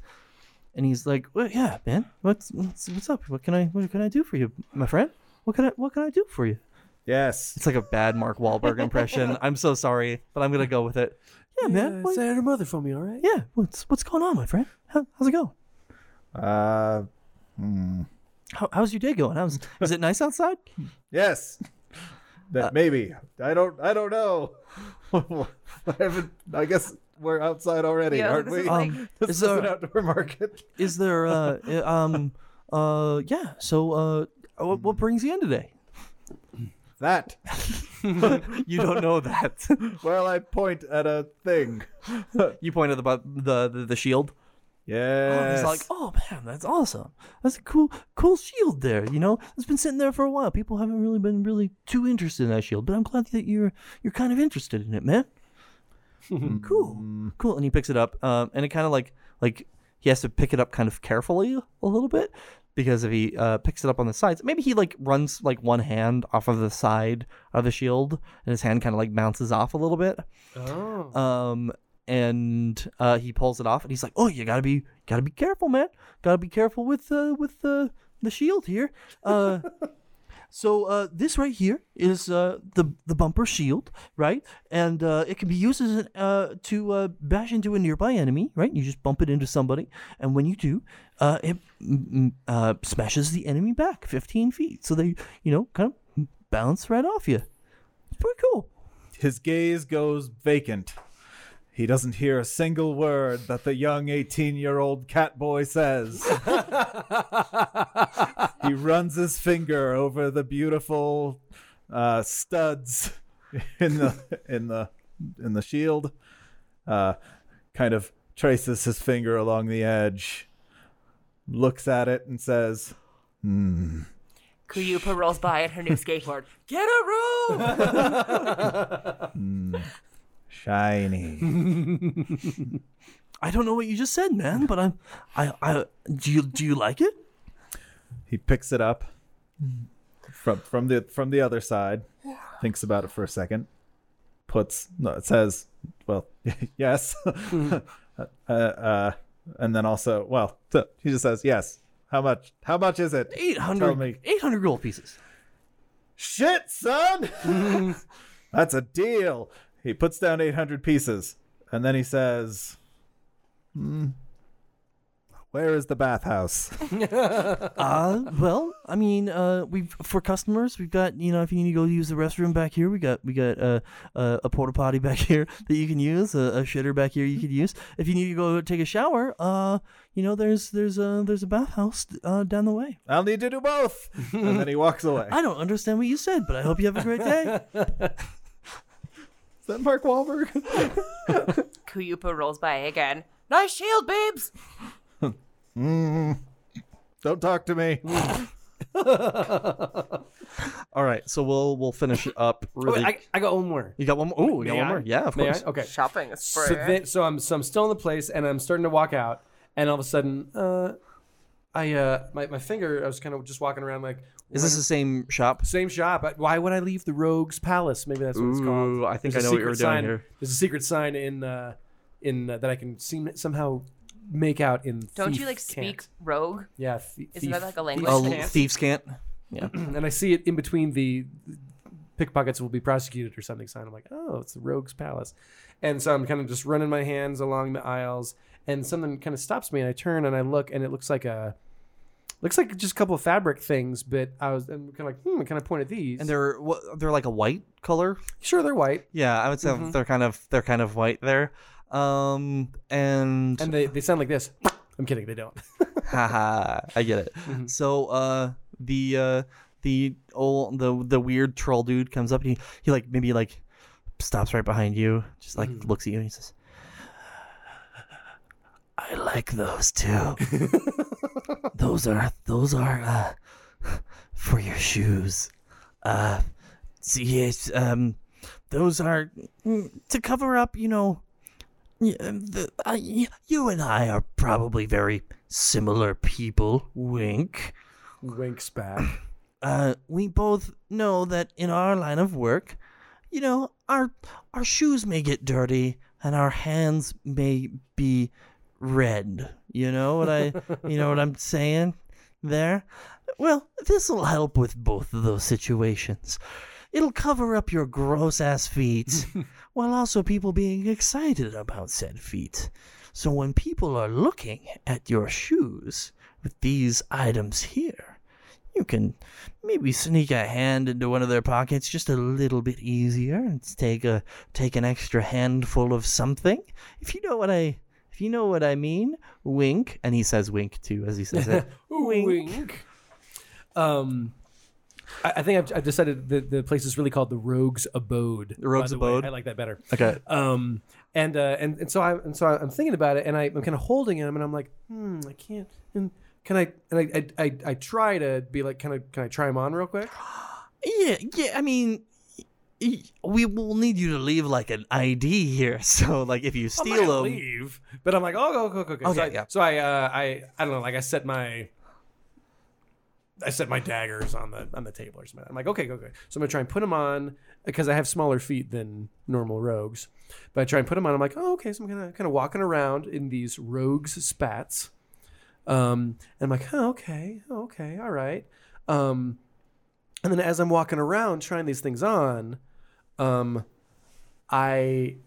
and he's like, well, "Yeah, man, what's, what's what's up? What can I what can I do for you, my friend? What can I what can I do for you?" Yes. It's like a bad Mark Wahlberg impression. I'm so sorry, but I'm gonna go with it. Yeah, man. Uh, say to mother for me, all right? yeah, what's what's going on, my friend? How, how's it going? Uh, hmm. How, how's your day going? How's is it nice outside? Yes. That Uh, maybe. I don't I don't know. I haven't I guess we're outside already, Yeah, aren't this we? is like- Um, this is is an there- outdoor market. Is there uh uh, um uh yeah, so uh what, what brings you in today? That. you don't know that. well, I point at a thing. you point at the the the, the shield. Oh, Yes. he's like, "Oh man, that's awesome. That's a cool cool shield there, you know? It's been sitting there for a while. People haven't really been really too interested in that shield, but I'm glad that you're you're kind of interested in it, man." cool. Cool. And he picks it up um and it kind of like like he has to pick it up kind of carefully a little bit because if he uh, picks it up on the sides, maybe he like runs like one hand off of the side of the shield, and his hand kind of like bounces off a little bit. Oh. Um, and uh, he pulls it off, and he's like, "Oh, you gotta be, gotta be careful, man. Gotta be careful with uh, with the the shield here." Uh, so uh, this right here is uh, the the bumper shield, right? And uh, it can be used as an, uh, to uh, bash into a nearby enemy, right? You just bump it into somebody, and when you do, uh, it uh, smashes the enemy back 15 feet, so they you know kind of bounce right off you. It's pretty cool. His gaze goes vacant. He doesn't hear a single word that the young 18 year old cat boy says. he runs his finger over the beautiful uh, studs in the in the in the shield. Uh, kind of traces his finger along the edge, looks at it, and says, "Hmm." Kuyupa rolls by at her new skateboard. Get a room! Hmm. Shiny. I don't know what you just said, man, but I'm I I do you do you like it? He picks it up from from the from the other side, Yeah. thinks about it for a second, puts no, it says, well, yes, uh, uh, and then also, well, so he just says yes. How much? How much is it? 800 Tell me. 800 gold pieces. Shit, son. That's a deal. He puts down 800 pieces and then he says, "Hmm, Where is the bathhouse? uh, well, I mean, uh, we've for customers, we've got you know, if you need to go use the restroom back here, we got we got uh, uh, a porta potty back here that you can use, a, a shitter back here you could use. If you need to go take a shower, uh, you know, there's there's a there's a bathhouse uh, down the way. I'll need to do both. and then he walks away. I don't understand what you said, but I hope you have a great day. Is that Mark Wahlberg? Kuyupa rolls by again. Nice shield, babes! Mm, don't talk to me. All right, so we'll we'll finish it up really. wait, I, I got one more. you got one more? Oh, you got May one I? more? Yeah, of May course. I? Okay. Shopping is So, free. then, so I'm so I'm still in the place and I'm starting to walk out, and all of a sudden, uh, I uh, my my finger. I was kind of just walking around like. Is this the same shop? Same shop. I- Why would I leave the Rogue's Palace? Maybe that's what it's called. Ooh, I think There's I a know what you secret were doing sign- here. There's a secret sign in uh, in uh, that I can seem somehow make out in. Don't Thief you like speak Cant. rogue? Yeah. Th- Isn't that like a language? Oh, Cant? thieves can't. Yeah. and I see it in between the pickpockets will be prosecuted or something sign. I'm like, oh, it's the Rogue's Palace. And so I'm kind of just running my hands along the aisles, and something kind of stops me, and I turn and I look, and it looks like a looks like just a couple of fabric things. But I was I'm kind of like, hmm, I kind of point at these, And they're what? They're like a white color. sure they're white, Yeah, I would say Mhm. they're kind of they're kind of white there. Um, and and they they sound like this. I'm kidding, they don't. haha, I get it. Mhm. So uh, the uh, the old the the weird troll dude comes up. And he he like maybe like stops right behind you, just like Mm-hmm. looks at you and he says, I like those too. those are those are uh, for your shoes. Uh, see, it's, um, those are mm, to cover up. You know, um, the, uh, you and I are probably very similar people. Wink. Winks back. Uh, we both know that in our line of work, you know, our our shoes may get dirty and our hands may be red. You know what I you know what I'm saying there? Well, this will help with both of those situations. It'll cover up your gross ass feet while also people being excited about said feet. So when people are looking at your shoes with these items here, you can maybe sneak a hand into one of their pockets just a little bit easier and take a take an extra handful of something. If you know what I if you know what I mean, wink. And he says wink too as he says it. Wink. Um, I, I think I've, I've decided that the place is really called the Rogue's Abode. The Rogue's way. Abode? I like that better. Okay. Um, and uh, and and so I and so I'm thinking about it, and I, I'm kind of holding him, and I'm like, hmm, I can't. And can I? And I I, I, I try to be like, can I can I try him on real quick? Yeah, yeah. I mean, we will need you to leave like an ID here. So like if you steal them, leave, but I'm like, oh, go, go, go, go. so Okay, I, yeah. So I, uh, I, I don't know, like I set my, I set my daggers on the on the table or something. I'm like, okay, go, go. So I'm gonna try and put them on because I have smaller feet than normal rogues. But I try and put them on. I'm like, oh, okay. So I'm kind of kind of walking around in these rogues spats. Um, and I'm like, oh, okay, okay, all right. Um, and then as I'm walking around trying these things on, um, I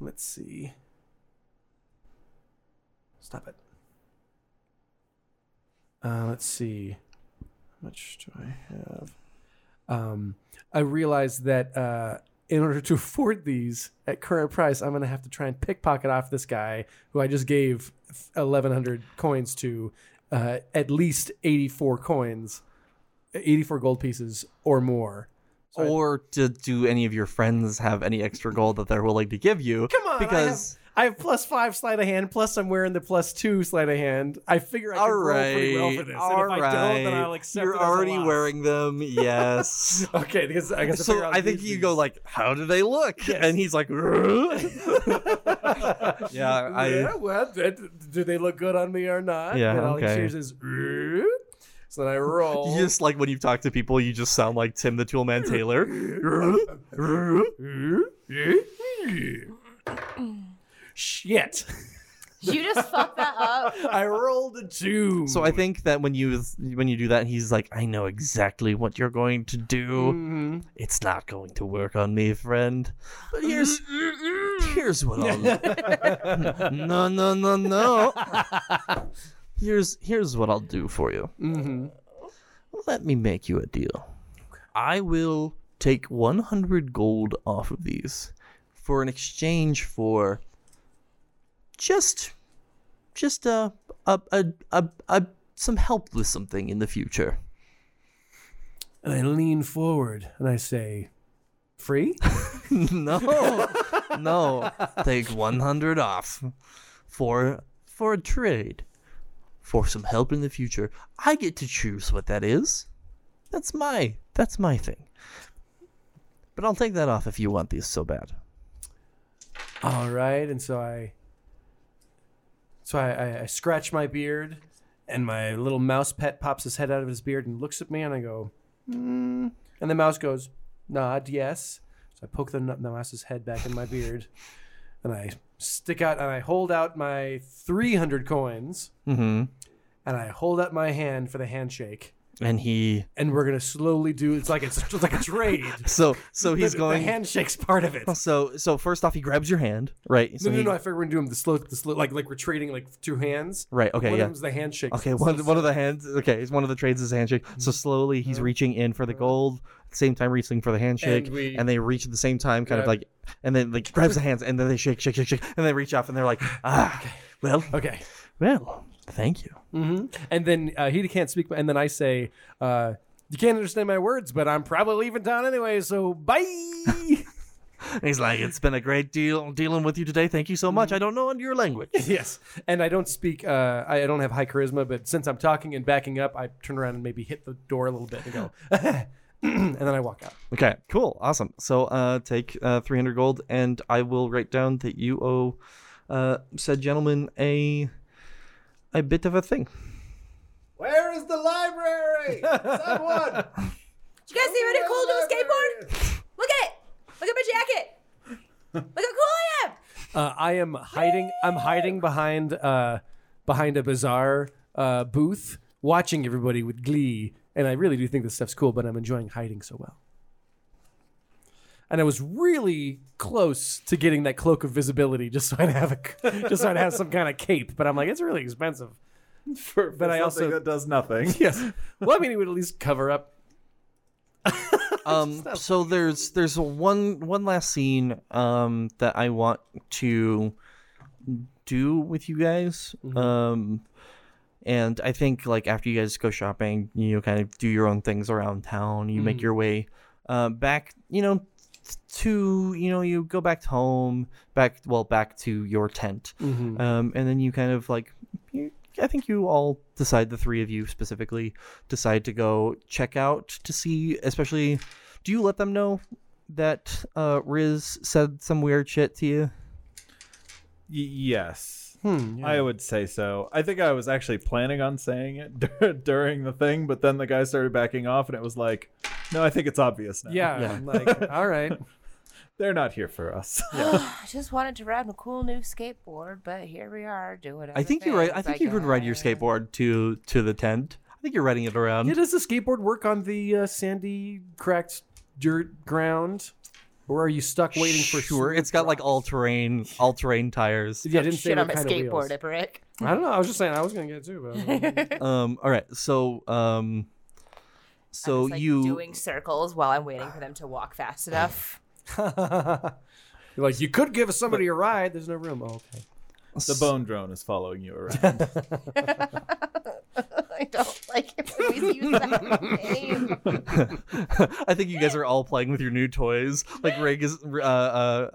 let's see. Stop it. Uh, let's see. How much do I have? Um, I realized that uh, in order to afford these at current price, I'm going to have to try and pickpocket off this guy who I just gave 1,100 coins to uh, at least 84 coins, 84 gold pieces or more. So I- or do, do any of your friends have any extra gold that they're willing to give you? Come on, because I have, plus five sleight of hand. Plus, I'm wearing the plus two sleight of hand. I figure I can all roll right, pretty well for this. all and if I don't, then. I'll accept You're it as a already loss. wearing them. Yes. Okay, because I guess so I think you go like, "How do they look?" And he's like, "Yeah, I." yeah, well, d- do they look good on me or not? Yeah, And all he okay. hears is, so then I roll. You just like when you talk to people, you just sound like Tim the Toolman Taylor. Shit. You just fucked that up. I rolled a two. So I think that when you when you do that, he's like, "I know exactly what you're going to do. Mm-hmm. It's not going to work on me, friend. But here's here's what I'll no no no no. Here's here's what I'll do for you. Mm-hmm. Let me make you a deal. I will take 100 gold off of these for an exchange for just just uh, a a a, a some help with something in the future. And I lean forward and I say, free? no, no. Take 100 off for for a trade for some help in the future. I get to choose what that is. That's my that's my thing. But I'll take that off if you want these so bad. All right, and so I, so I, I, I scratch my beard, and my little mouse pet pops his head out of his beard and looks at me, and I go, mm. and the mouse goes, nod yes. So I poke the, the mouse's head back in my beard, and I stick out and I hold out my three hundred coins, Mm-hmm. and I hold out my hand for the handshake. And he And we're gonna slowly do. It's like it's, it's like a trade. so so he's The- going The handshake's part of it. So so first off he grabs your hand, right? So no, no, he- no. I figure we're gonna do them the slow, the slow, like like we're trading like two hands. Right. Okay. One yeah. of the handshake. Okay. So- One one of the hands. Okay. It's one of the trades is a handshake. So slowly he's reaching in for the gold, at the same time reaching for the handshake, And we- and they reach at the same time, kind of like, and then like grabs the hands, and then they shake, shake, shake, shake, and they reach off, and they're like, ah, okay. well, Okay. well, thank you. hmm And then uh, he can't speak, and then I say, uh, "You can't understand my words, but I'm probably leaving town anyway, so bye." He's like, it's been a great deal dealing with you today. Thank you so much. I don't know your language. yes, and I don't speak. Uh, I I don't have high charisma, but since I'm talking and backing up, I turn around and maybe hit the door a little bit and go, and then I walk out. Okay, cool, awesome. So uh, take uh, 300 gold, and I will write down that you owe uh, said gentleman a a bit of a thing. Where is the library? Someone! Did you guys see really cool new skateboard? Look at it. Look at my jacket. Look how cool I am. Uh, I am hiding. I'm hiding behind uh, behind a bazaar uh, booth, watching everybody with glee. And I really do think this stuff's cool, but I'm enjoying hiding so well. And I was really close to getting that cloak of visibility, just so I'd have a, just so I'd have some kind of cape. But I'm like, it's really expensive. For, for But I also- that does nothing. Yes. Well, I mean, it would at least cover up. Um, so there's there's one one last scene um that I want to do with you guys. Um, and I think like after you guys go shopping, you know, kind of do your own things around town. You make Mhm. your way uh, back, you know, to you know you go back home, back well back to your tent, Mhm. um, and then you kind of like. You, I think you all decide, the three of you specifically, decide to go check out to see, especially. Do you let them know that uh, Riz said some weird shit to you? Y- yes. Hmm, I would say so. I think I was actually planning on saying it dur- during the thing, but then the guy started backing off, and it was like, no, I think it's obvious now. Yeah. I'm like, all right. They're not here for us. I just wanted to ride a cool new skateboard, but here we are doing it. I think you're right. I think you could ride your skateboard to to the tent. I think you're riding it around. Yeah, does the skateboard work on the uh, sandy, cracked dirt ground, or are you stuck waiting for? Sure, it's got like all terrain, all terrain tires. Yeah, I didn't say Shit what on my kind of skateboard, wheels. Iperic. I don't know. I was just saying I was gonna get it too, but um. All right. So um. So Just, like, you doing circles while I'm waiting for them to walk fast enough. You're like, you could give somebody a ride. There's no room. Oh, okay. The bone drone is following you around. I don't like it when we use that name. I think you guys are all playing with your new toys. Like Rig is, uh, uh,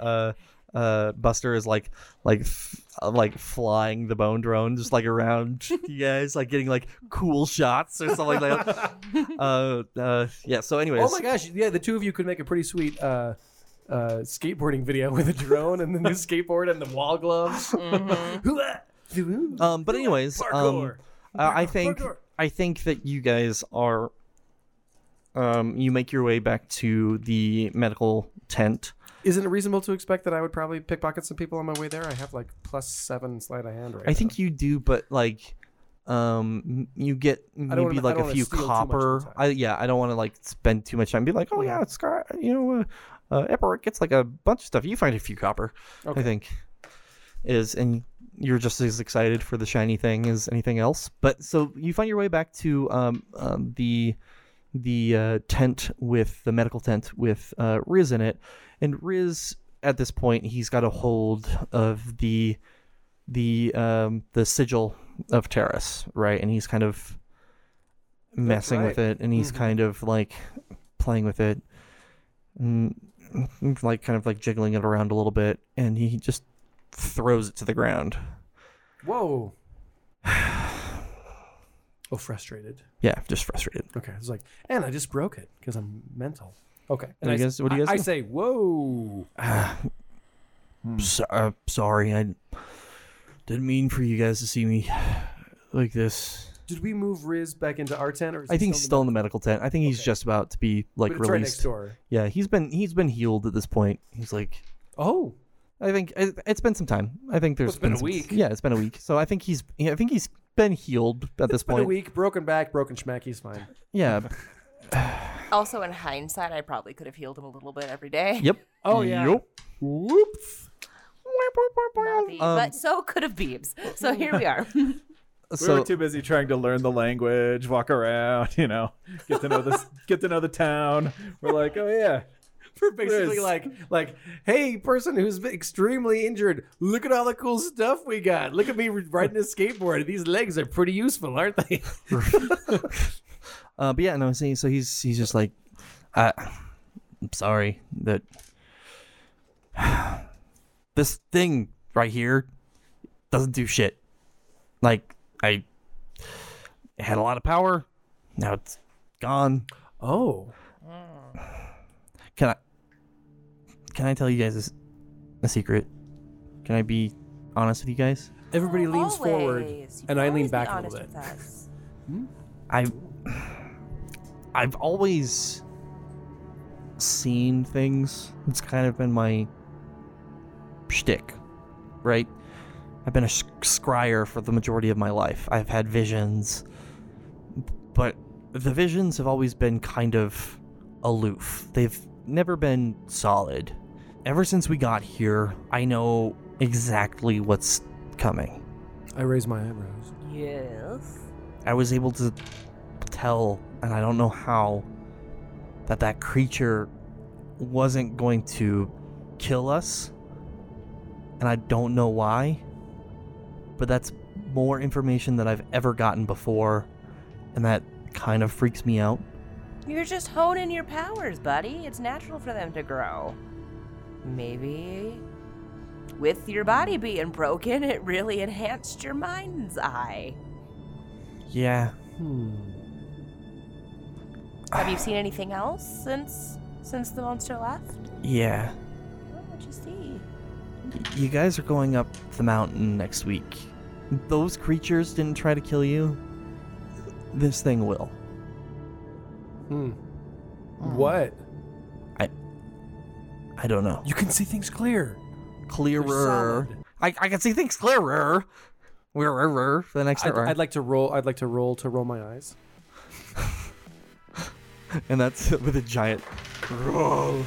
uh, uh, Buster is like, like, f- uh, like flying the bone drone just like around you guys, like getting like cool shots or something like that. uh, uh, yeah. So, anyways, Oh my gosh, yeah, the two of you could make a pretty sweet uh, uh, skateboarding video with a drone and the new skateboard and the wall gloves. Um, but anyways, um, Parkour. Uh, I think. I think that you guys are. Um, you make your way back to the medical tent. Isn't it reasonable to expect that I would probably pickpocket some people on my way there? I have like plus seven sleight of hand right I think you do, but like, um, you get don't maybe wanna- I like don't a wanna few steal too much of the copper. I yeah, I don't want to like spend too much time. Be like, oh yeah, it's got you know, uh, uh, gets like a bunch of stuff. You find a few copper. Okay. I think is and you're just as excited for the shiny thing as anything else. But so you find your way back to um, um the the uh, tent with the medical tent with uh, Riz in it, and Riz at this point he's got a hold of the the um the sigil of Terrace, right? And he's kind of messing with it, and he's Mhm. kind of like playing with it, and like kind of like jiggling it around a little bit, and he just throws it to the ground. Whoa. oh, frustrated. Yeah, just frustrated. Okay, it's like, and I just broke it because I'm mental. Okay. and I, you guys- what do you I- guys I do? say, whoa. So, uh, sorry, I didn't mean for you guys to see me like this. Did we move Riz back into our tent, or is I think he's still in the medical tent. I think he's just about to be like right released. door. Yeah, he's been he's been healed at this point. He's like, oh, I think it, it's been some time. I think there's it's been a some- week. Yeah, it's been a week. So I think he's I think he's been healed at this Been point. a week, broken back, broken schmack. He's fine. Yeah. Also, in hindsight, I probably could have healed him a little bit every day. Yep. Oh yeah. Yep. Whoops. Um, but so could have Beebs. So here we are. we were too busy trying to learn the language, walk around, you know, get to know this, get to know the town. We're like, oh yeah, We're basically like, like, hey, person who's extremely injured, look at all the cool stuff we got. Look at me riding a skateboard. These legs are pretty useful, aren't they? Uh, but yeah, no. See, so he's he's just like, uh, I'm sorry that this thing right here doesn't do shit. Like I had a lot of power. Now it's gone. Oh. Can I can I tell you guys a secret? Can I be honest with you guys? Everybody oh, leans forward, You and I lean back a little bit. with us. I I've always seen things. It's kind of been my shtick, right? I've been a sh- scryer for the majority of my life. I've had visions, but the visions have always been kind of aloof. They've never been solid. Ever since we got here, I know exactly what's coming. I raise my eyebrows. Yes. I was able to tell, and I don't know how, that that creature wasn't going to kill us. And I don't know why. But that's more information than I've ever gotten before. And that kind of freaks me out. You're just honing your powers, buddy. It's natural for them to grow. Maybe with your body being broken, it really enhanced your mind's eye. Yeah. Hmm. Have you seen anything else since since the monster left? Yeah. What'd you see? You guys are going up the mountain next week. Those creatures didn't try to kill you. This thing will. Hmm. What? I don't know. You can see things clear. clearer. I, I can see things clearer. Clearer for the next I'd, round. I'd like to roll. I'd like to roll to roll my eyes. and that's with a giant roll.